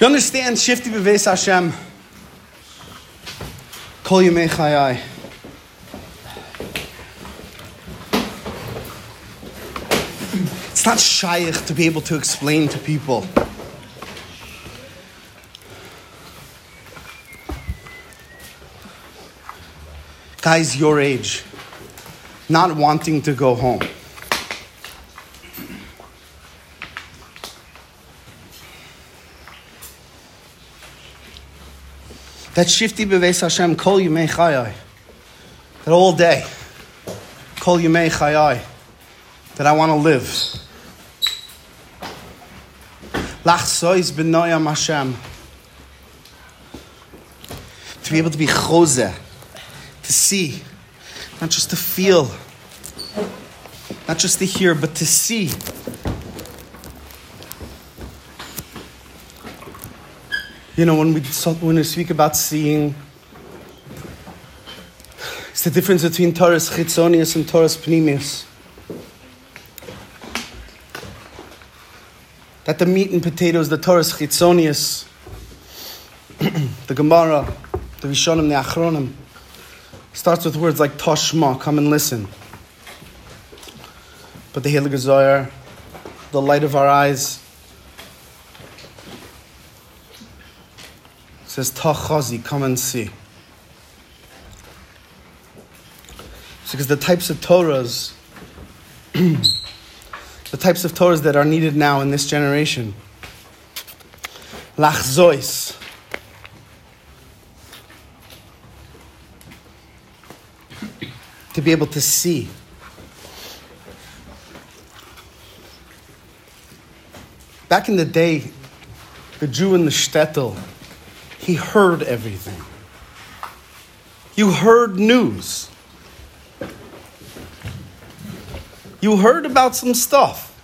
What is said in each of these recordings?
You understand Shifti Beves Hashem? Kol Yemei Chayai. It's not shaykh to be able to explain to people. Guys your age, not wanting to go home. That shifty beves Hashem kol yimei chayai. That all day, kol yimei chayai. That I want to live. Lach sois b'noyam Hashem. To be able to be chose, to see, not just to feel, not just to hear, but to see. You know, when we, when we speak about seeing, it's the difference between Toras Chitzonius and Toras Pnimius. That the meat and potatoes, the Toras Chitzonius, the Gemara, the Rishonim, the Achronim, starts with words like Toshma, come and listen. But the Heilige Zohar, the light of our eyes, says Tachazi, come and see. It's because the types of Torahs, the types of Torahs that are needed now in this generation, Lachzois, to be able to see. Back in the day, the Jew in the shtetl, he heard everything. You heard news. You heard about some stuff.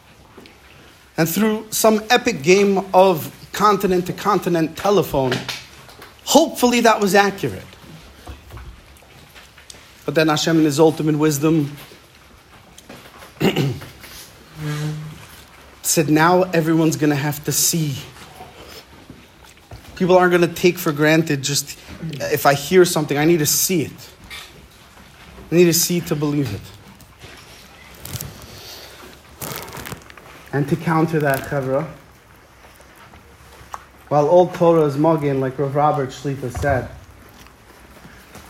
And through some epic game of continent to continent telephone, hopefully that was accurate. But then Hashem, in His ultimate wisdom, said, now everyone's going to have to see. People aren't going to take for granted just if I hear something, I need to see it. I need to see to believe it. And to counter that, Chevra, while all Torah is mugging, like Rav Robert Shlita said,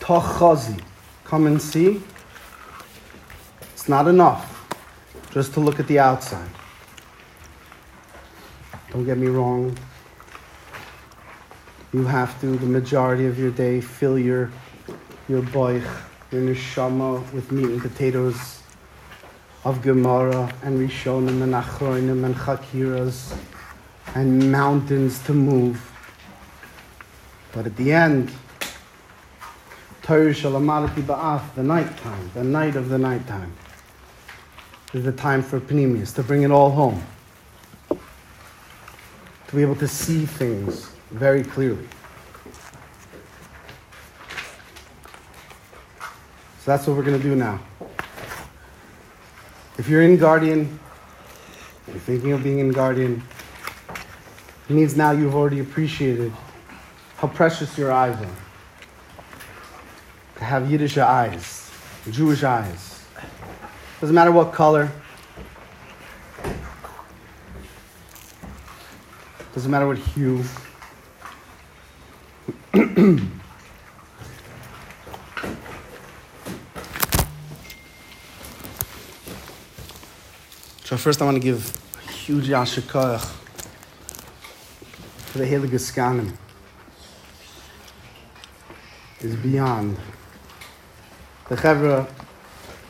Tochazi, come and see, it's not enough just to look at the outside. Don't get me wrong. You have to, the majority of your day, fill your, your boich, your neshama with meat and potatoes of Gemara and Rishonim and Achronim and Chakiras and mountains to move. But at the end, Torah Shalamalati Ba'af, the night time, the night of the night time, is the time for Panemius, to bring it all home. To be able to see things very clearly. So that's what we're going to do now. If you're in Guardian, you're thinking of being in Guardian, it means now you've already appreciated how precious your eyes are. Have Yiddish eyes, Jewish eyes. Doesn't matter what color. Doesn't matter what hue. so first I want to give a huge yashikach to the Heilige Skanim. Is beyond. The Chevra,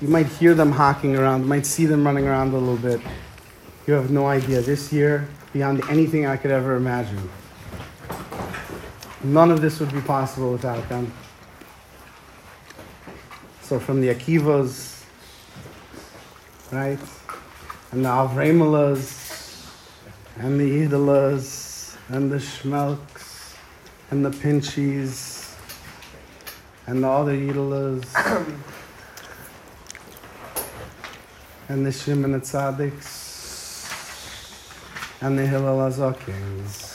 you might hear them hawking around, you might see them running around a little bit. You have no idea. This year, beyond anything I could ever imagine. None of this would be possible without them. So from the Akivas, right, and the Avremelas, and the Idalas, and the Schmelks, and the Pinchies, and the other Idalas, and the Shimon Tzadiks and the Hillel Azakins.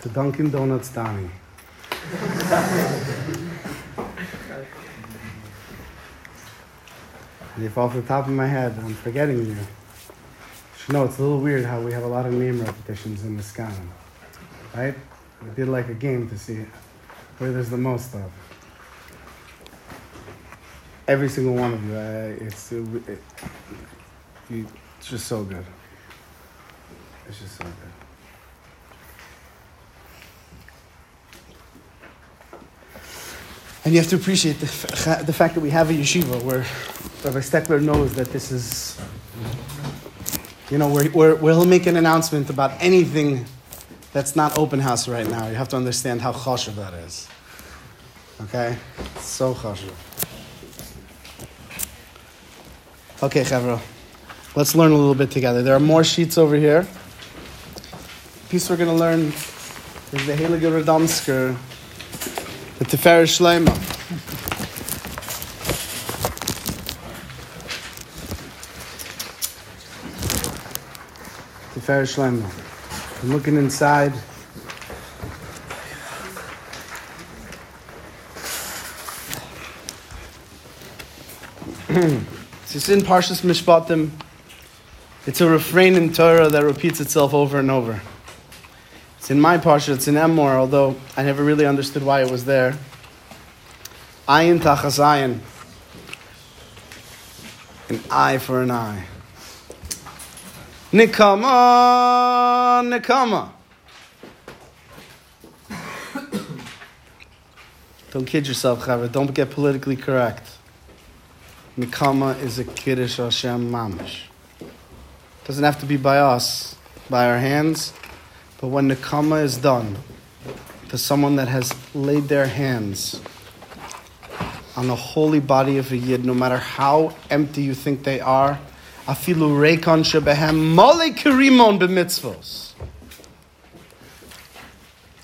The Dunkin' Donuts Donnie. and if off the top of my head I'm forgetting you, you know it's a little weird how we have a lot of name repetitions in scan, right? We did like a game to see where there's the most of. Every single one of you, uh, it's it, it, you, it's just so good. It's just so good. And you have to appreciate the, fa- the fact that we have a yeshiva where Rabbi Steckler knows that this is, you know, where, where he'll make an announcement about anything that's not open house right now. You have to understand how chashuv that is. Okay? So chashuv. Okay, Chavro. Let's learn a little bit together. There are more sheets over here. The piece we're going to learn is the Heilige Radomsker, the Tiferes Shleima. Tiferes Shleima. I'm looking inside. It's in Parshas Mishpatim. It's a refrain in Torah that repeats itself over and over. It's in my Parsha, it's in Emor, although I never really understood why it was there. Ayin tachas ayin. An eye for an eye. Nikama, Nikama. Don't kid yourself, Chavra. Don't get politically correct. Nikama is a Kiddush Hashem Mamish. Doesn't have to be by us, by our hands, but when Nikama is done to someone that has laid their hands on the holy body of a Yid, no matter how empty you think they are, afilu reikon shebehem mole kirimon b'mitzvos.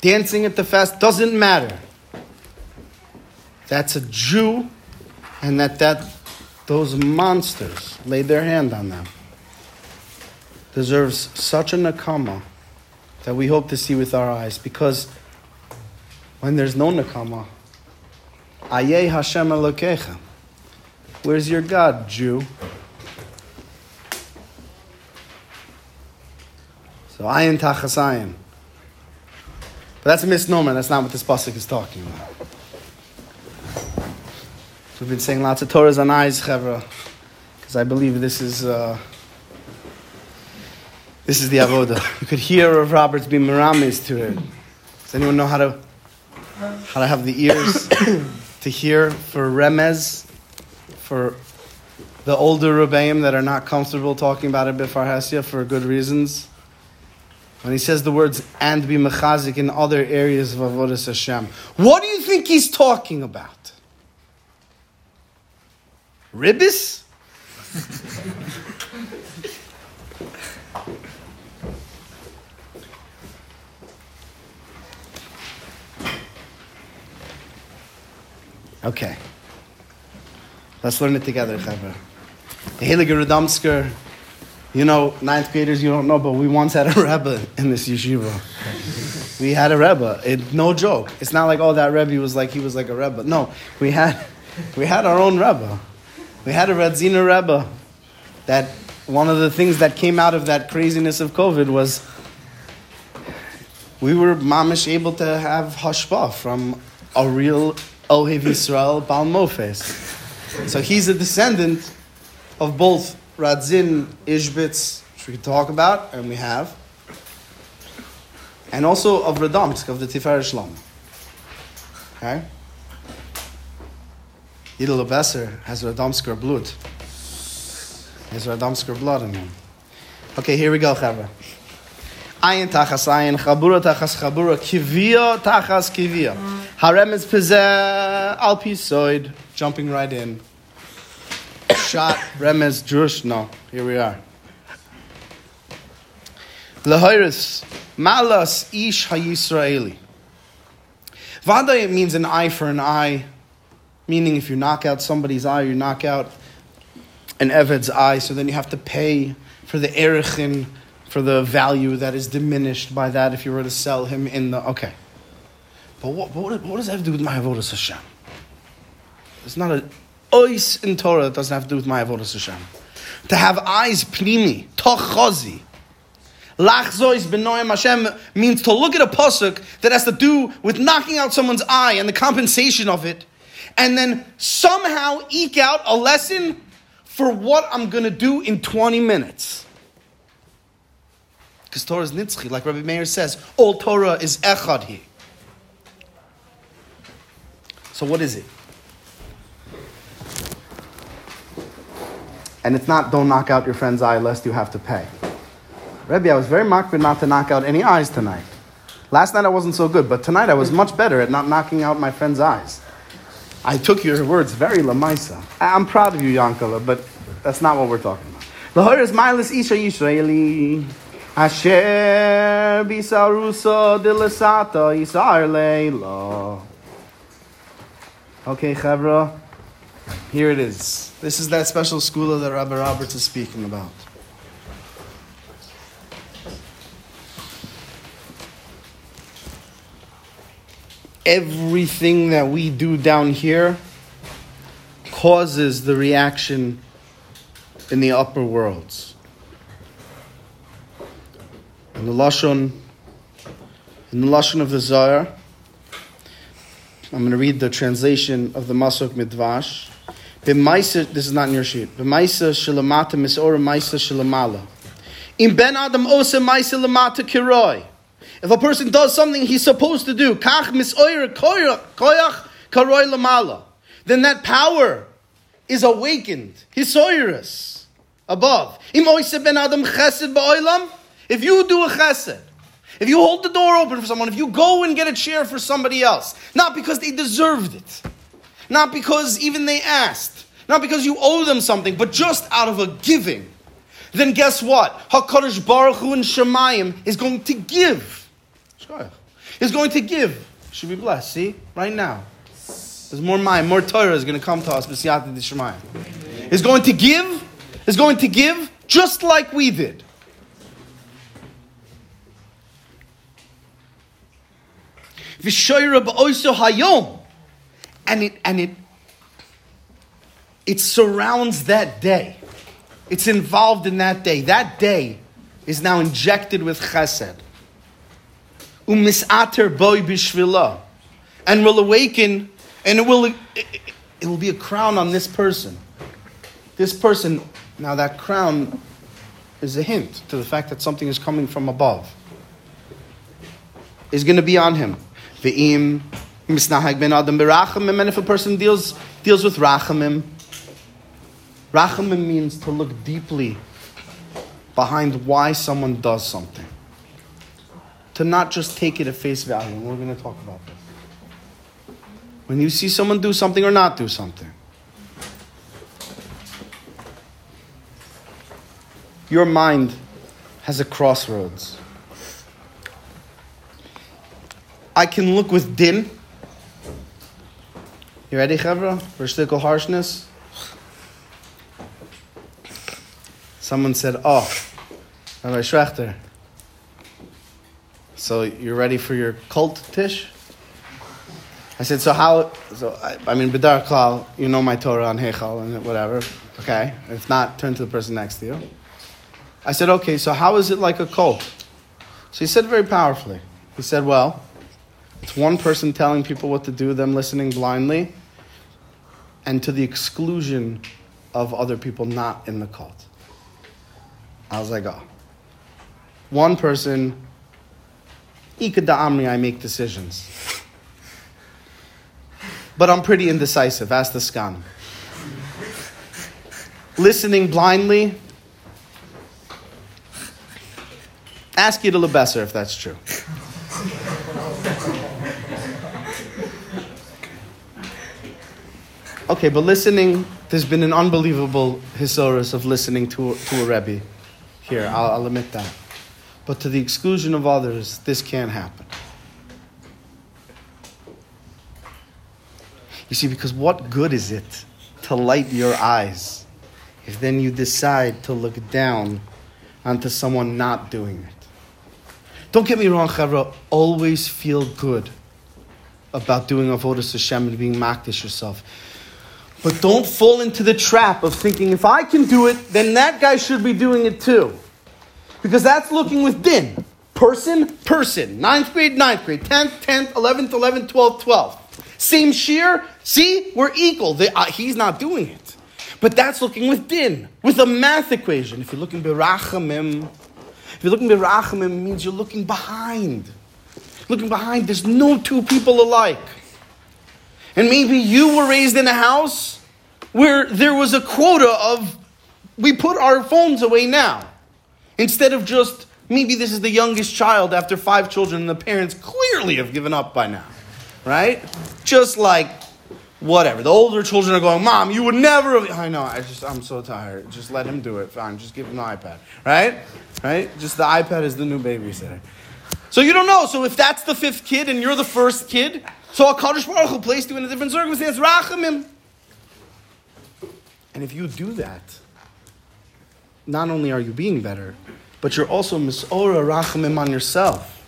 Dancing at the fest doesn't matter. That's a Jew, and that that those monsters laid their hand on them deserves such a nakama that we hope to see with our eyes. Because when there's no nakama, Ayeh Hashem Elokecha. Where's your God, Jew? So ayin tachas ayin. But that's a misnomer. That's not what this pasuk is talking about. We've been saying lots of Torahs on eyes, Chevra, because I believe this is uh, this is the avoda. You could hear of Roberts being miramis to it. Does anyone know how to how to have the ears to hear for remez for the older rebbeim that are not comfortable talking about it before Hasya for good reasons? When he says the words and be mechazik in other areas of avodas Hashem, what do you think he's talking about? Ribbis? okay. Let's learn it together, Chavra. The Heilige Radomsker, you know, ninth graders, you don't know, but we once had a Rebbe in this yeshiva. We had a Rebbe. It, no joke. It's not like, oh, that Rebbe was like, he was like a Rebbe. No, we had, we had our own Rebbe. We had a Radzina Rebbe that one of the things that came out of that craziness of COVID was we were mamish able to have hashpa from a real Ohev Yisrael Bal Mofes. So he's a descendant of both Radzin Ishbitz, which we can talk about, and we have, and also of Radomsk, of the Tiferes Shlomo. Okay? Yidel Besser has Radomsker blood. Has Radomsker blood in him. Okay, here we go, Chavra. Ayin tachas ayin, chabura tachas chabura, kivia tachas kivia. Harem is pizeh al pisoid, jumping right in. Shot, remez, drush, no, here we are. Lahiris, malas ish ha-Yisraeli. Vada means an eye for an eye, meaning if you knock out somebody's eye, you knock out an Eved's eye, so then you have to pay for the erichin, for the value that is diminished by that if you were to sell him in the. Okay. But what, what, what does that have to do with my Avodah Hashem? It's not a ois in Torah doesn't have to do with my Avodah Hashem. To have eyes pnimi, tochazi. Lachzois benoim Hashem means to look at a pasuk that has to do with knocking out someone's eye and the compensation of it, and then somehow eke out a lesson for what I'm going to do in 20 minutes. Because Torah is nitzchi, like Rabbi Meir says, all Torah is echad here. So what is it? And it's not don't knock out your friend's eye lest you have to pay. Rebbe, I was very makbid not to knock out any eyes tonight. Last night I wasn't so good, but tonight I was much better at not knocking out my friend's eyes. I took your words very lamaisa. I'm proud of you, Yankala, but that's not what we're talking about. Lahor is Milas Isha Yisraeli. Asher bisarusa dilasata isar leila. Okay, Chavra, here it is. This is that special school that Rabbi Roberts is speaking about. Everything that we do down here causes the reaction in the upper worlds. In the Lashon, in the Lashon of the Zohar, I'm going to read the translation of the Masuk Midvash. This is not in your sheet. B'maisa shalamata misora maisa shalamala. In ben adam ose maisa lamata kiroi. If a person does something he's supposed to do, kach misoyer koyach karoi lamala, then that power is awakened. Hisoyrus above. Im oise ben adam chesed ba'olam. If you do a chesed, if you hold the door open for someone, if you go and get a chair for somebody else, not because they deserved it, not because even they asked, not because you owe them something, but just out of a giving, then guess what? HaKadosh Baruch Hu and Shemayim is going to give. Is going to give. Should be blessed. See? Right now. There's more mind, more Torah is going to come to us, B'siyat Shemayim. Is going to give, is going to give just like we did. Hayom, and it and it it surrounds that day. It's involved in that day. That day is now injected with chesed. Umisater boy bishvila, and will awaken, and it will it, it will be a crown on this person. This person now that crown is a hint to the fact that something is coming from above. Is going to be on him. Ve'im misnahag ben adam berachamim, and if a person deals deals with rachamim, rachamim means to look deeply behind why someone does something. To not just take it at face value, and we're going to talk about this. When you see someone do something or not do something, your mind has a crossroads. I can look with din. You ready, Chevra? For shtickle harshness? Someone said, Oh, Rabbi Schrechter. So you're ready for your cult tish? I said, so how, so I, I mean, Bidar Klal, you know my Torah on Heichal and whatever. Okay. If not, turn to the person next to you. I said, okay, so how is it like a cult? So he said very powerfully. He said, well, it's one person telling people what to do, them listening blindly, and to the exclusion of other people not in the cult. I was like, oh. One person, Ikada Amri, I make decisions. But I'm pretty indecisive, ask the scan. Listening blindly, ask you to Lebesser if that's true. Okay, but listening, there's been an unbelievable history of listening to, to a Rebbe here, I'll, I'll admit that. But to the exclusion of others, this can't happen. You see, because what good is it to light your eyes if then you decide to look down onto someone not doing it? Don't get me wrong, Chavra, always feel good about doing avodas Hashem and being makdish yourself. But don't fall into the trap of thinking if I can do it, then that guy should be doing it too. Because that's looking with din. Person, person. Ninth grade, ninth grade. Tenth, tenth, eleventh, eleventh, twelfth, twelfth. Same shear. See, we're equal. They, uh, he's not doing it. But that's looking with din, with a math equation. If you're looking berachamim, if you're looking berachamim, means you're looking behind. Looking behind, there's no two people alike. And maybe you were raised in a house where there was a quota of we put our phones away now. Instead of just maybe this is the youngest child after five children and the parents clearly have given up by now. Right? Just like whatever. The older children are going, Mom, you would never have I know, I just I'm so tired. Just let him do it. Fine, just give him the iPad. Right? Right? Just the iPad is the new babysitter. So you don't know. So if that's the fifth kid and you're the first kid, so a Kaddish Baruch Hu placed you in a different circumstance. Rachamim. And if you do that, not only are you being better, but you're also misora rachamim on yourself.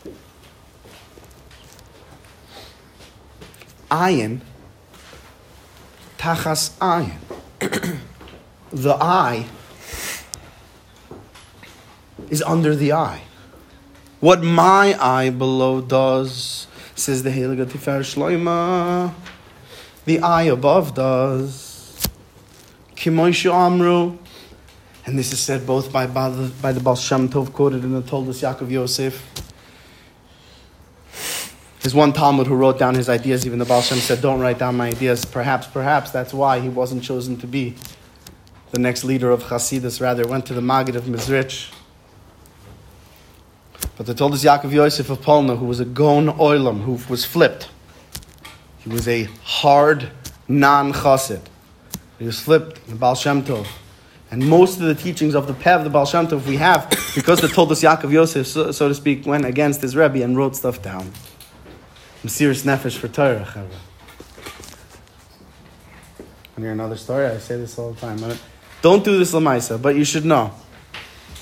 Ayin, tachas ayin. the eye is under the eye. What my eye below does, says the Heilige Tifer Shloima, the eye above does. Kimoishu Amru, and this is said both by, by, the, by the Baal Shem Tov quoted in the Toldos Yaakov Yosef. There's one Talmud who wrote down his ideas, even the Baal Shem said, Don't write down my ideas. Perhaps, perhaps that's why he wasn't chosen to be the next leader of Hasidus, rather went to the Maggid of Mizrich. But the Toldos Yaakov Yosef of Polna, who was a Gon Oilam, who was flipped. He was a hard non chassid. He was flipped, the Baal Shem Tov. And most of the teachings of the of the Baal Shem Tov we have because the Toldos Yaakov Yosef, so, so, to speak, went against his Rebbe and wrote stuff down. Serious nefesh for Torah, Chavra. And hear another story? I say this all the time. Don't do this Lamaisa, but you should know.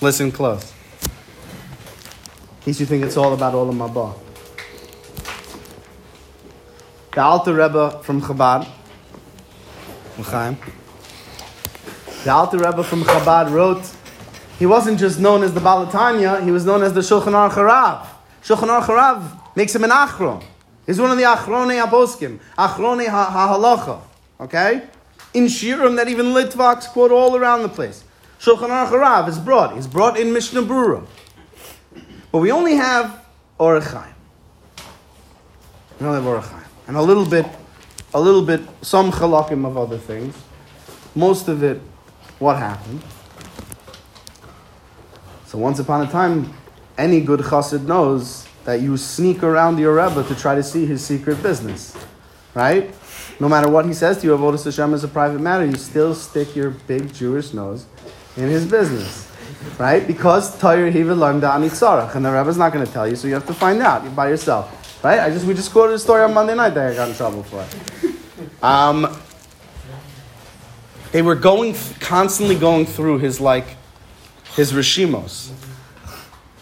Listen close. Case you think it's all about Olam Haba. The Alter Rebbe from Chabad, L'chaim, the Alter Rebbe from Chabad wrote, he wasn't just known as the Balatanya, he was known as the Shulchan Aruch Harav. Shulchan Aruch Harav makes him an Achron. He's one of the Achrone Aboskim, Achrone HaHalacha. Okay? In Shirim that even Litvaks quote all around the place. Shulchan Aruch Harav is brought. He's brought in Mishnah Brura. But we only have Orach Chaim. We only have Orach. And a little bit, a little bit, some chalakim of other things. Most of it what happened. So once upon a time, any good chassid knows that you sneak around your Rebbe to try to see his secret business, right? No matter what he says to you, Avodah Hashem is a private matter, you still stick your big Jewish nose in his business, right? Because Torah Hiva learned Anitzarach, and the Rebbe's not going to tell you, so you have to find out by yourself, right? I just we just quoted a story on Monday night that I got in trouble for. Um, they were going constantly going through his like his rishimos,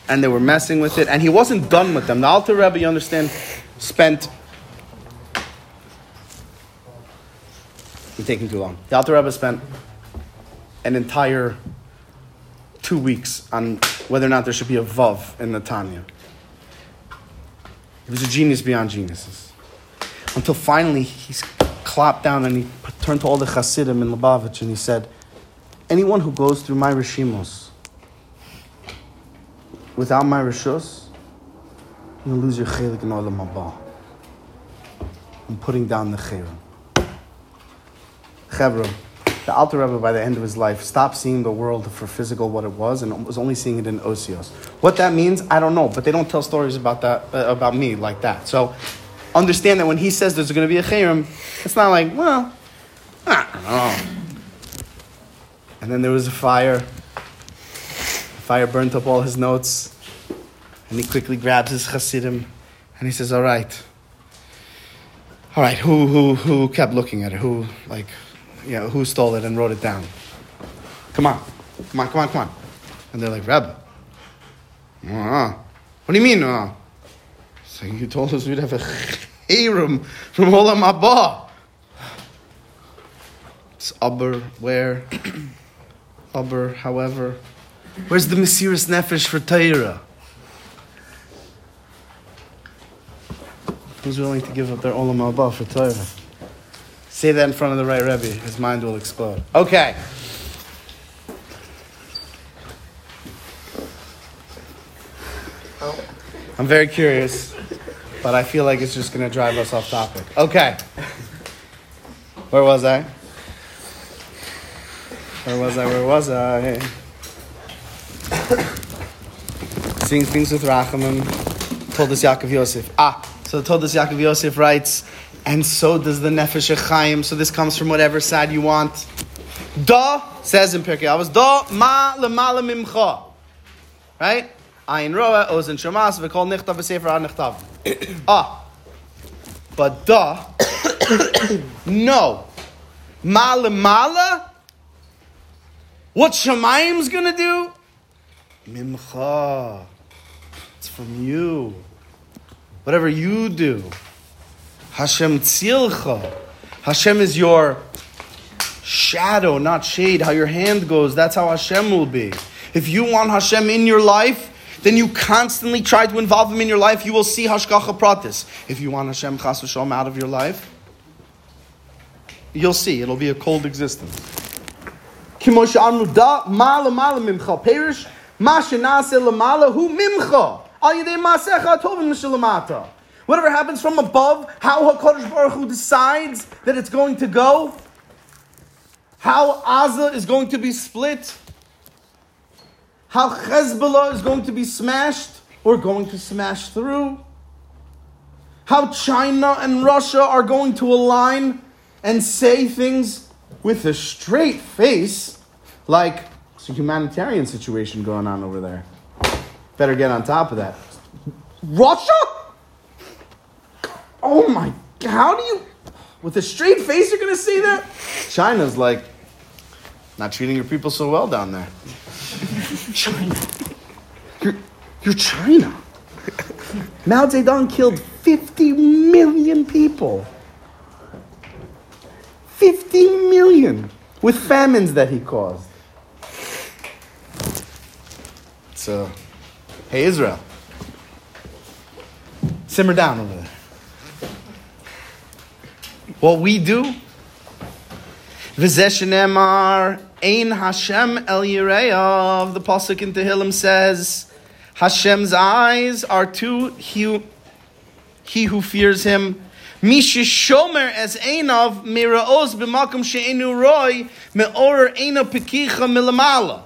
and they were messing with it, and he wasn't done with them. The Alter Rebbe, you understand, spent. Taking too long. The Alter Rebbe spent an entire two weeks on whether or not there should be a vav in the Tanya. He was a genius beyond geniuses. Until finally he's clapped down and he turned to all the Hasidim in Lubavitch and he said, Anyone who goes through my Rishimos without my Rishos, you'll lose your Chelik in Olam Haba. I'm putting down the Chayrim. Chevron, the Alter Rebbe by the end of his life stopped seeing the world for physical what it was and was only seeing it in osios. What that means, I don't know, but they don't tell stories about that uh, about me like that. So understand that when he says there's going to be a chayrim, it's not like, well, I don't know. And then there was a fire. The fire burnt up all his notes. And he quickly grabs his chassidim and he says, All right. All right, who, who, who kept looking at it? Who, like, you know, who stole it and wrote it down? Come on, come on, come on, come on. And they're like, Rebbe. Uh, what do you mean? Uh? So you told us we'd have a Hiram from Olam Haba. It's Aber, where? Aber, however. Where's the Mesiris Nefesh for Torah? Who's willing to give up their Olam Haba for Torah? Say that in front of the right Rebbe. His mind will explode. Okay. I'm very curious, but I feel like it's just going to drive us off topic. Okay. Where was I? Where was I? Where was I? Seeing things with Rachamim. Toldos Yaakov Yosef. Ah, so Toldos Yaakov Yosef writes, and so does the Nefesh Chaim. So this comes from whatever side you want. Da says in Pirkei Avos, Da ma lemala mimcha. Right? Ayin roa, ozen shamas, v'kol nichtav v'sefer ha-nichtav. Ah. But da, no. Ma lemala? What Shemayim's gonna do? Mimcha. It's from you. Whatever you do. Hashem tzilcha. Hashem is your shadow, not shade. How your hand goes, that's how Hashem will be. If you want Hashem in your life, then you constantly try to involve Him in your life, you will see Hashgacha Pratis. If you want Hashem Chas v'shalom out of your life, you'll see. It'll be a cold existence. Kimosh Whatever happens from above, how HaKadosh Baruch Hu decides that it's going to go, how Aza is going to be split, how Hezbollah is going to be smashed or going to smash through, how China and Russia are going to align and say things with a straight face, like it's a humanitarian situation going on over there. Better get on top of that. Russia? Oh my, god, how do you, with a straight face, you're going to say that? China's like, not treating your people so well down there. China. You're, you're China. Mao Zedong killed 50 million people. 50 million with famines that he caused. So, hey, Israel, simmer down over there. What we do, V'zeshenemar Ein Hashem El Yireyav. The pasuk in Tehillim says, Hashem's eyes are to he, he who fears Him. Mishishomer as Einav Miraos b'makom she'enu roy me'orer Eina pekicha milamala.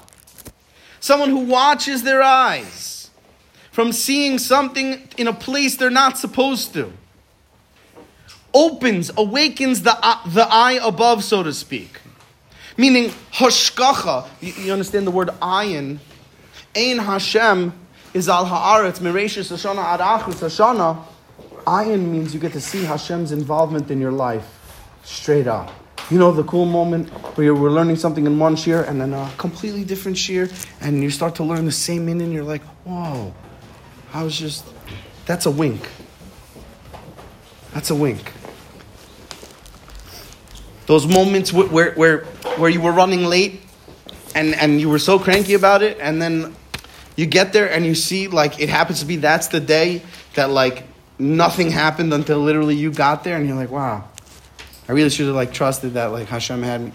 Someone who watches their eyes from seeing something in a place they're not supposed to. Opens, awakens the, uh, the eye above, so to speak. Meaning, hashkacha, you, you understand the word ayin, ein Hashem is al haaretz, mereshis Hashanah ad achris Hashanah. Ayin means you get to see Hashem's involvement in your life, straight up. You know the cool moment where you're, we're learning something in one shear and then a completely different shear, and you start to learn the same meaning. You're like, whoa, I was just. That's a wink. That's a wink. Those moments where, where, where you were running late and, and you were so cranky about it, and then you get there and you see, like, it happens to be that's the day that, like, nothing happened until literally you got there, and you're like, wow, I really should have, like, trusted that, like, Hashem had me.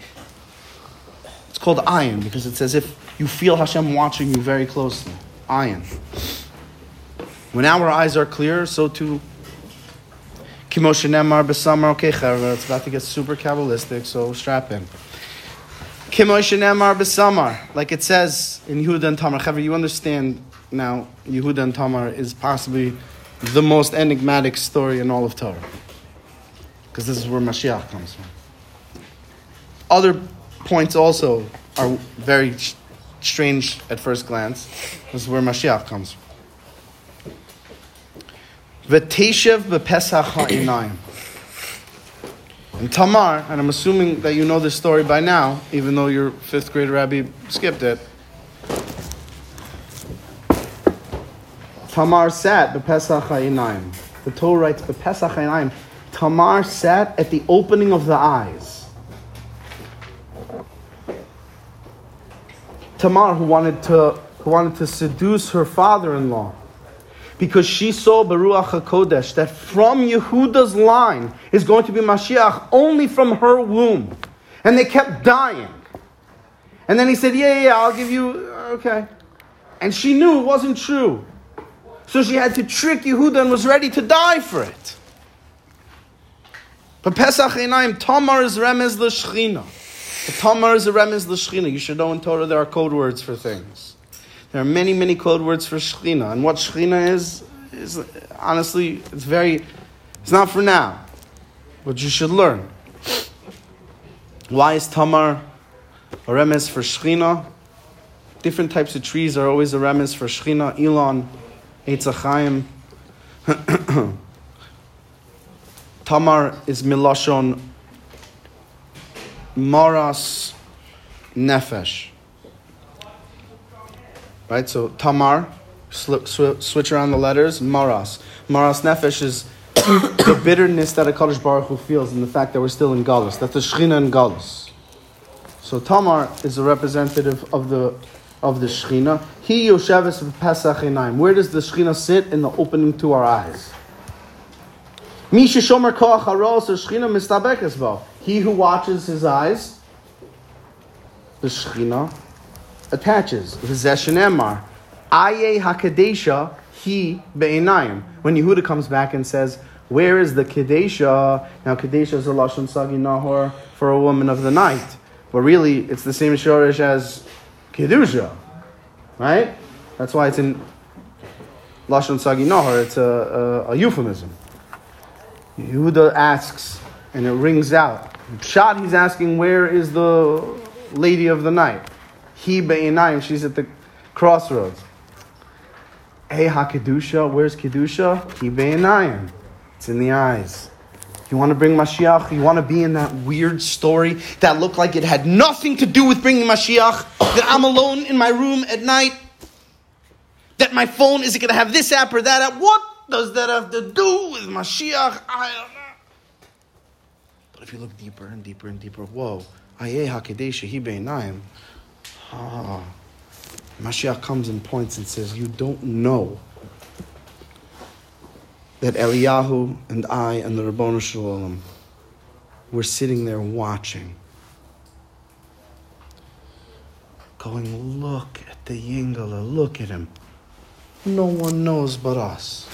It's called ayin because it's as if you feel Hashem watching you very closely. Ayin. When our eyes are clear, so too Kimoshe Nemar Besamar. Okay, it's about to get super Kabbalistic, so strap in. Kimoshe Nemar Besamar. Like it says in Yehuda and Tamar. Chaver, you understand now, Yehuda and Tamar is possibly the most enigmatic story in all of Torah. Because this is where Mashiach comes from. Other points also are very strange at first glance. This is where Mashiach comes from. V'teshev b'pesach ha'inayim. And Tamar, and I'm assuming that you know this story by now, even though your fifth grade rabbi skipped it. Tamar sat bepesach ha'inayim. The Torah writes bepesach ha'inayim. Tamar sat at the opening of the eyes. Tamar, who wanted to, who wanted to seduce her father-in-law, because she saw Baruch HaKodesh that from Yehuda's line is going to be Mashiach only from her womb. And they kept dying. And then he said, Yeah, yeah, yeah, I'll give you, uh, okay. And she knew it wasn't true. So she had to trick Yehuda and was ready to die for it. But Pesach Einayim, Tamar is remez l'shchina. Tamar is a remez l'shchina. You should know in Torah there are code words for things. There are many, many code words for Shechina. And what Shechina is, is honestly, it's very, it's not for now. But you should learn. Why is Tamar a remez for Shechina? Different types of trees are always a remez for Shechina. Elon, Eitz Tamar is Milashon Maras Nefesh. Right? So Tamar, sw- sw- switch around the letters, Maras. Maras Nefesh is the bitterness that a Kaddish Baruch Hu feels in the fact that we're still in Galus. That's the Shechina in Galus. So Tamar is a representative of the of the Shechina. He Yosheves Pesach Enaim. Where does the Shechina sit? In the opening to our eyes. He who watches his eyes, the Shechina, attaches. V'zesh Emar. Aye HaKadesha He Be'enayim. When Yehuda comes back and says, where is the Kadesha? Now Kadesha is a Lashon Sagi Nahor for a woman of the night. But really, it's the same shorish as Kedusha. Right? That's why it's in Lashon Sagi Nahor. It's a, a, a euphemism. Yehuda asks, and it rings out. Shad, he's asking, where is the lady of the night? He be'inayim, she's at the crossroads. Hey ha-kedusha, where's kedusha? He be'inayim. It's in the eyes. You want to bring Mashiach? You want to be in that weird story that looked like it had nothing to do with bringing Mashiach? That I'm alone in my room at night? That my phone isn't going to have this app or that app? What does that have to do with Mashiach? I don't know. But if you look deeper and deeper and deeper, whoa. Ayeh HaKadesh Hi Ah. Mashiach comes and points and says, You don't know that Eliyahu and I and the Rabbanu Shalom were sitting there watching, going, Look at the Yingala, look at him. No one knows but us.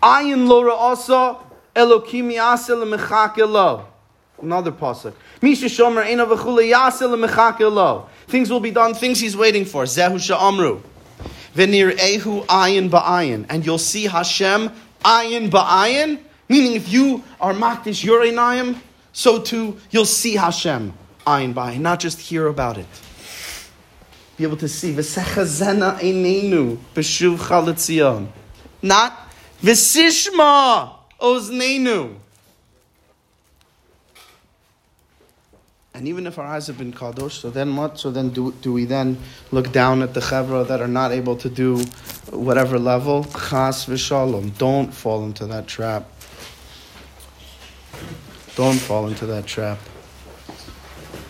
Ayin lo ra'asa Elokim yasel mechake Another pasuk. Misha shomer ena v'chule yasel mechake Things will be done. Things he's waiting for. Zehu sha'amru. V'nir ehu ayin ba'ayin. And you'll see Hashem ayin ba'ayin. Meaning, if you are makdish your so too you'll see Hashem ayin ba'ayin. Not just hear about it. Be able to see. V'sechazena einenu b'shuv chaletzion. Not V'sishma oznenu. And even if our eyes have been kadosh, so then what? So then do, do we then look down at the chevra that are not able to do whatever level? Chas v'shalom. Don't fall into that trap. Don't fall into that trap.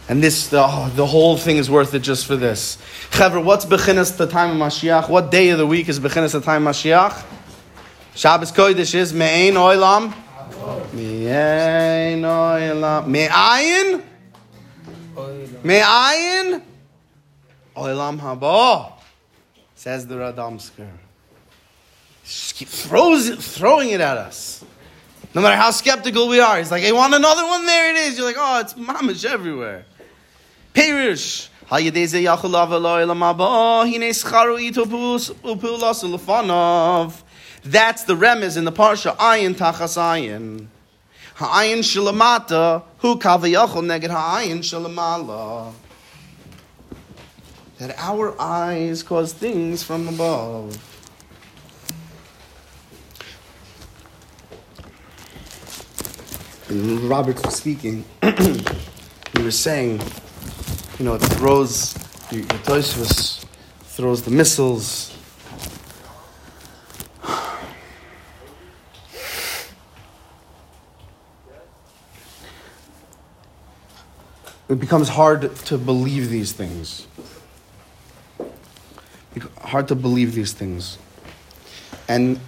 And this, oh, the whole thing is worth it just for this. Chevra, what's bechinas the time of Mashiach? What day of the week is bechinas the time of Mashiach? Shabbos Kodesh is Me'ein Oilam. Me'ein Oilam. Me'ayin? Me'ayin? Oilam Haba. Says the Radomsker. Just keep throws it, throwing it at us. No matter how skeptical we are. He's like, I want another one, there it is. You're like, oh, it's mamish everywhere. Perish. That's the remez in the parsha ayin tachas ayin. Ha'ayin shalamata hu kaviyachol neged ha'ayin shalamala. That our eyes cause things from above. And Robert was speaking. he was saying, you know, it throws the, the throws the missiles It becomes hard to believe these things. Hard to believe these things. And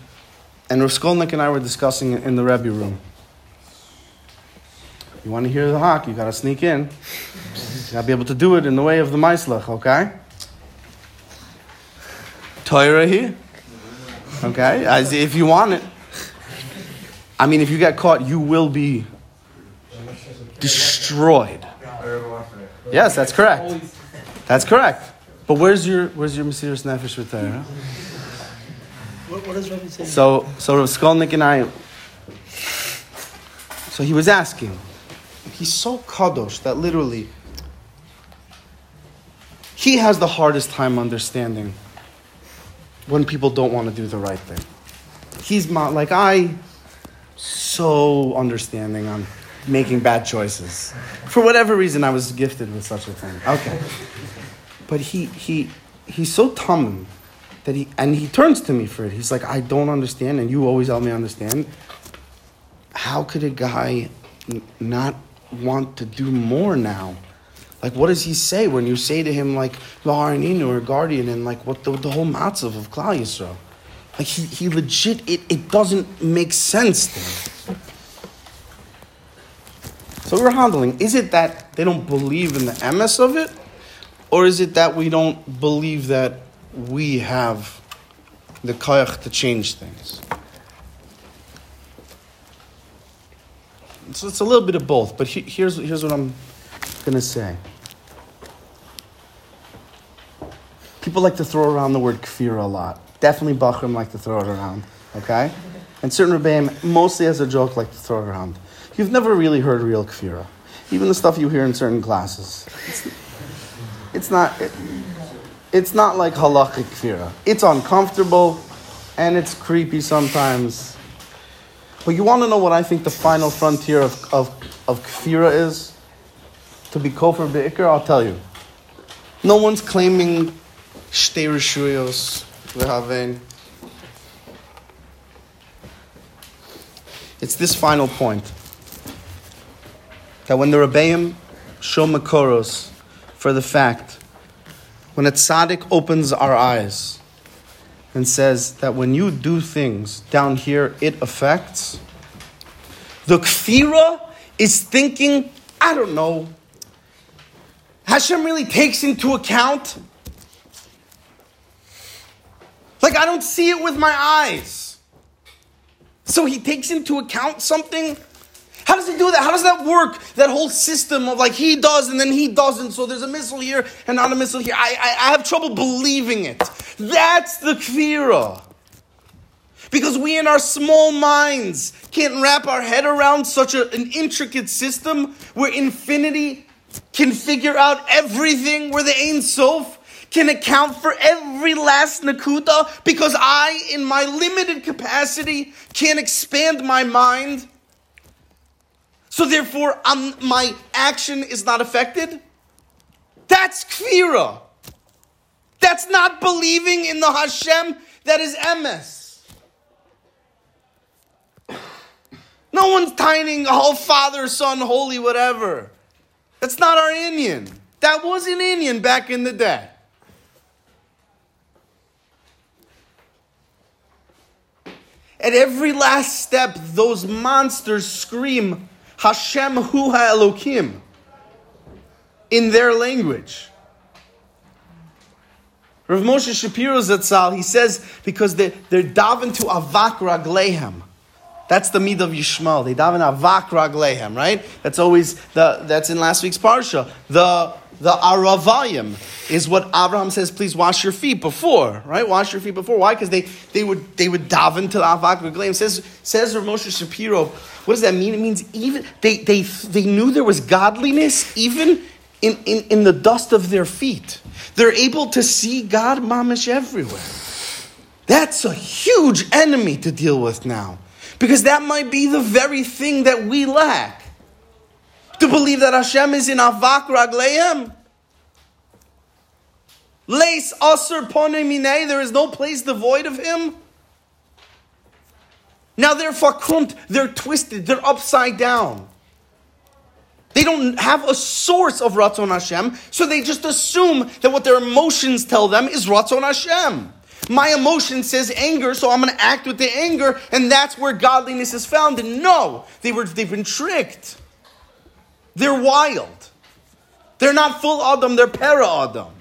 and Rav Skolnick and I were discussing it in the Rebbe room. You want to hear the hawk, you got to sneak in. You got to be able to do it in the way of the Maislach, okay? Torah here. Okay? As if you want it. I mean, if you get caught, you will be destroyed. Yes, that's correct. That's correct. But where's your where's your Mesiris Nefesh with there? Huh? What, what does Rabbi say? So, so Rav Skolnick and I, so he was asking, he's so kadosh that literally, he has the hardest time understanding when people don't want to do the right thing. He's not like I, so understanding on making bad choices. For whatever reason, I was gifted with such a thing. Okay, but he he he's so tummy that he and he turns to me for it. He's like, I don't understand, and you always help me understand. How could a guy n- not want to do more now? Like, what does he say when you say to him like Laharaninu or guardian and like what the, the whole matzav of Klal Yisrael? Like he, he legit it, it doesn't make sense to him. So we're handling. Is it that they don't believe in the MS of it? Or is it that we don't believe that we have the koyach to change things. So it's a little bit of both, but he, here's, here's what I'm going to say. People like to throw around the word kfir a lot. Definitely Bachurim like to throw it around, okay? And certain Rebbeim, mostly as a joke, like to throw it around. You've never really heard real kfira. Even the stuff you hear in certain classes. It's, it's not... It, it's not like halachic kfira. It's uncomfortable and it's creepy sometimes. But you want to know what I think the final frontier of, of, of kfira is? To be kofar be'ikr, I'll tell you. No one's claiming shtei rishuyos v'haven. It's this final point. That when the Rebbeim show Makoros for the fact when a tzaddik opens our eyes and says that when you do things down here, it affects, the kfira is thinking, I don't know, Hashem really takes into account. Like, I don't see it with my eyes. So he takes into account something how does he do that? How does that work? That whole system of like he does and then he doesn't. So there's a missile here and not a missile here. I, I, I have trouble believing it. That's the kfira. Because we in our small minds can't wrap our head around such a, an intricate system where infinity can figure out everything, where the Ein Sof can account for every last nakuta, because I, in my limited capacity, can't expand my mind so therefore, um, my action is not affected? That's kfira. That's not believing in the Hashem that is emes. No one's tining oh Father, Son, Holy, whatever. That's not our Indian. That was an Indian back in the day. At every last step, those monsters scream, Hashem Hu Elokim in their language. Rav Moshe Shapiro Zatzal, he says, because they, they're daven to avak raglehem. That's the mid of Yishmael. They daven avak raglehem, right? That's always, the, that's in last week's parsha. The, the aravayim is what Abraham says, please wash your feet before, right? Wash your feet before. Why? Because they, they, would, they would daven to the avak. Says, says Rav Moshe Shapiro, what does that mean? It means even they, they, they knew there was godliness even in, in, in the dust of their feet. They're able to see God mamish everywhere. That's a huge enemy to deal with now. Because that might be the very thing that we lack. To believe that Hashem is in avak ragleim? Lace asur ponemine, there is no place devoid of him. Now they're fakrunt, they're twisted, they're upside down. They don't have a source of Ratzon Hashem, so they just assume that what their emotions tell them is Ratzon Hashem. My emotion says anger, so I'm going to act with the anger, and that's where godliness is found. And no, they were, they've been tricked. They're wild. They're not full Adam, they're para Adam.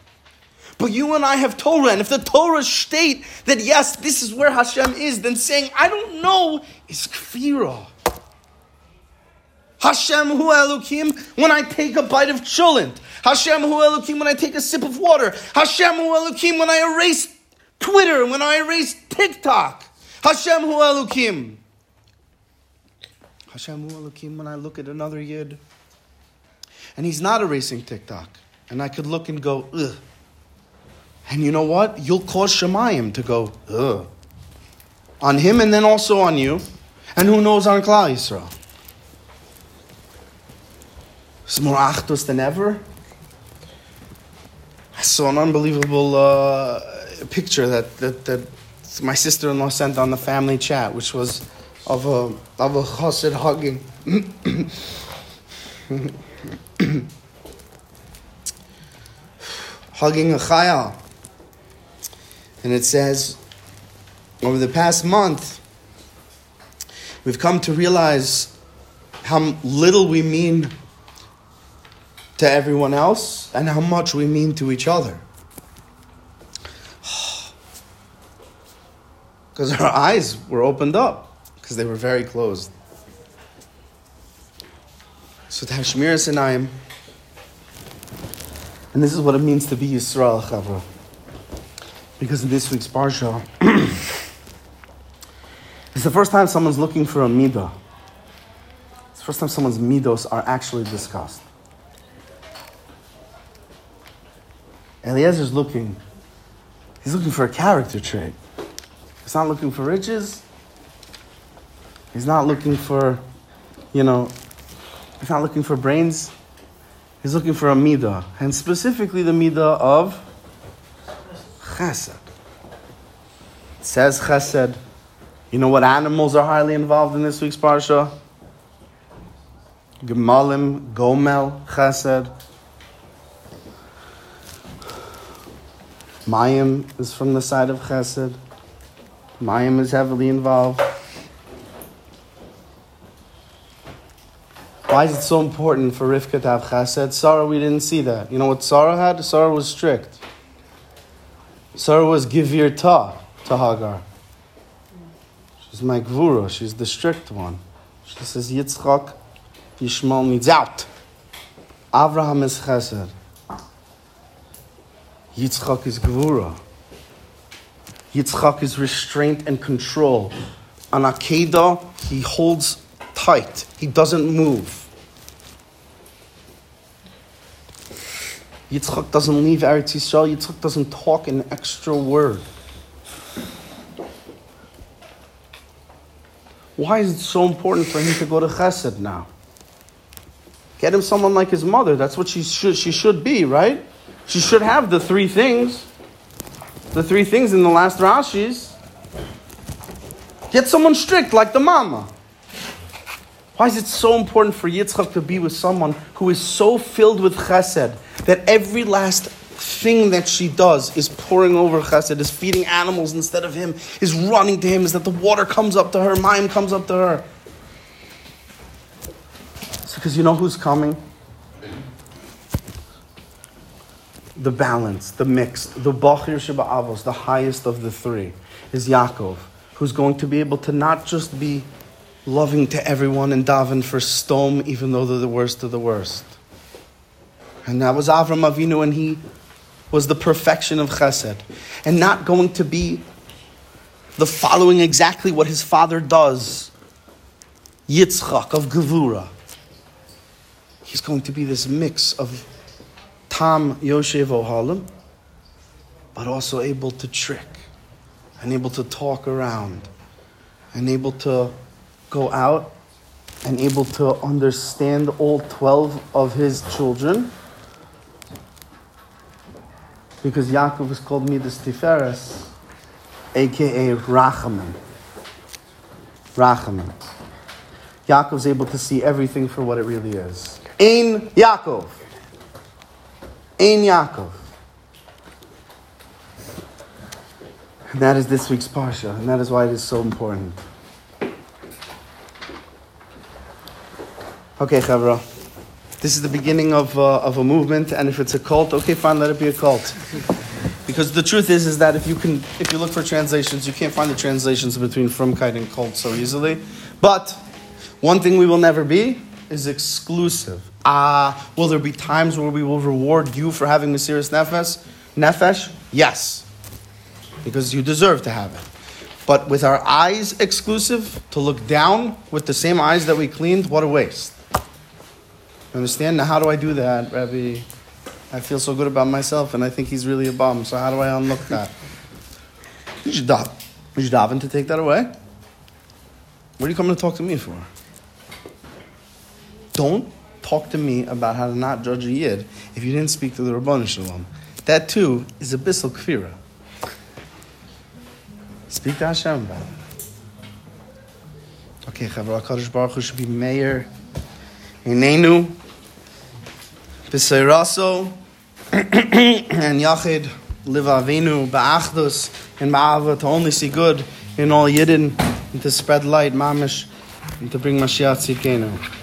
But you and I have Torah, and if the Torah state that yes, this is where Hashem is, then saying, I don't know, is kfirah. Hashem hu Elokim when I take a bite of cholent. Hashem hu Elokim when I take a sip of water. Hashem hu Elokim when I erase Twitter, when I erase TikTok. Hashem hu Elokim. Hashem hu Elokim when I look at another yid. And he's not erasing TikTok. And I could look and go, ugh. And you know what? You'll cause Shemayim to go, ugh. On him and then also on you. And who knows on Klal Yisrael. It's more achdus than ever. I saw an unbelievable uh, picture that, that, that my sister-in-law sent on the family chat, which was of a of a chassid hugging. hugging a chayal. And it says, over the past month, we've come to realize how little we mean to everyone else and how much we mean to each other. Because our eyes were opened up, because they were very closed. So to have Shmiras Einayim, and this is what it means to be Yisrael, Chavra. Because in this week's Parsha, it's the first time someone's looking for a midah. It's the first time someone's midos are actually discussed. Eliezer's looking, he's looking for a character trait. He's not looking for riches. He's not looking for, you know, he's not looking for brains. He's looking for a midah, and specifically the midah of chesed. It says chesed. You know what animals are highly involved in this week's parsha? Gemalim, Gomel, Chesed. Mayim is from the side of Chesed. Mayim is heavily involved. Why is it so important for Rivka to have Chesed? Sarah, we didn't see that. You know what Sarah had? Sarah was strict. Sarah was Gevirta to Hagar. She's my Gvura. She's the strict one. She says, Yitzchak, Yishmael needs out. Avraham is Chesed. Yitzchak is Gvura. Yitzchak is restraint and control. On Akedah, he holds tight. He doesn't move. Yitzchak doesn't leave Eretz Yisrael. Yitzchak doesn't talk an extra word. Why is it so important for him to go to Chesed now? Get him someone like his mother. That's what she should, she should be, right? She should have the three things. The three things in the last Rashi's. Get someone strict like the mama. Why is it so important for Yitzchak to be with someone who is so filled with chesed that every last thing that she does is pouring over chesed, is feeding animals instead of him, is running to him, is that the water comes up to her, mayim comes up to her? It's because you know who's coming? the balance, the mixed, the Bachir Sheba Avos, the highest of the three, is Yaakov, who's going to be able to not just be loving to everyone and daven for Sdom, even though they're the worst of the worst. And that was Avram Avinu, and he was the perfection of chesed. And not going to be the following exactly what his father does, Yitzchak of Gevura. He's going to be this mix of Tam Yoshev Ohalim, but also able to trick and able to talk around and able to go out and able to understand all 12 of his children. Because Yaakov is called Midas Tiferes, aka Rachaman. Rachaman. Yaakov's able to see everything for what it really is. Ein Yaakov. Ein Yaakov. And that is this week's Parsha, and that is why it is so important. Okay, Chavra. This is the beginning of, uh, of a movement, and if it's a cult, okay, fine, let it be a cult. Because the truth is, is that if you can, if you look for translations, you can't find the translations between Frumkeit and cult so easily. But one thing we will never be is exclusive. Ah, will there be times where we will reward you for having Mesiris Nefesh? Nefesh? Yes. Because you deserve to have it. But with our eyes exclusive, to look down with the same eyes that we cleaned, what a waste. Understand? Now, how do I do that, Rabbi? I feel so good about myself, and I think he's really a bum. So, how do I unlock that? You should daven. You daven to take that away. What are you coming to talk to me for? Don't talk to me about how to not judge a yid if you didn't speak to the Ribbono Shel Olam. That too is a bissel kfira. Speak to Hashem about it. Okay, Chavra Kadosh Baruch Hu should be mayor. Inenu, B'Seiraso, and Yachid, Live Avinu, Ba'achdus, and Ma'ava to only see good in all Yidden, and to spread light, Mamish, and to bring Mashiach Tzidkenu.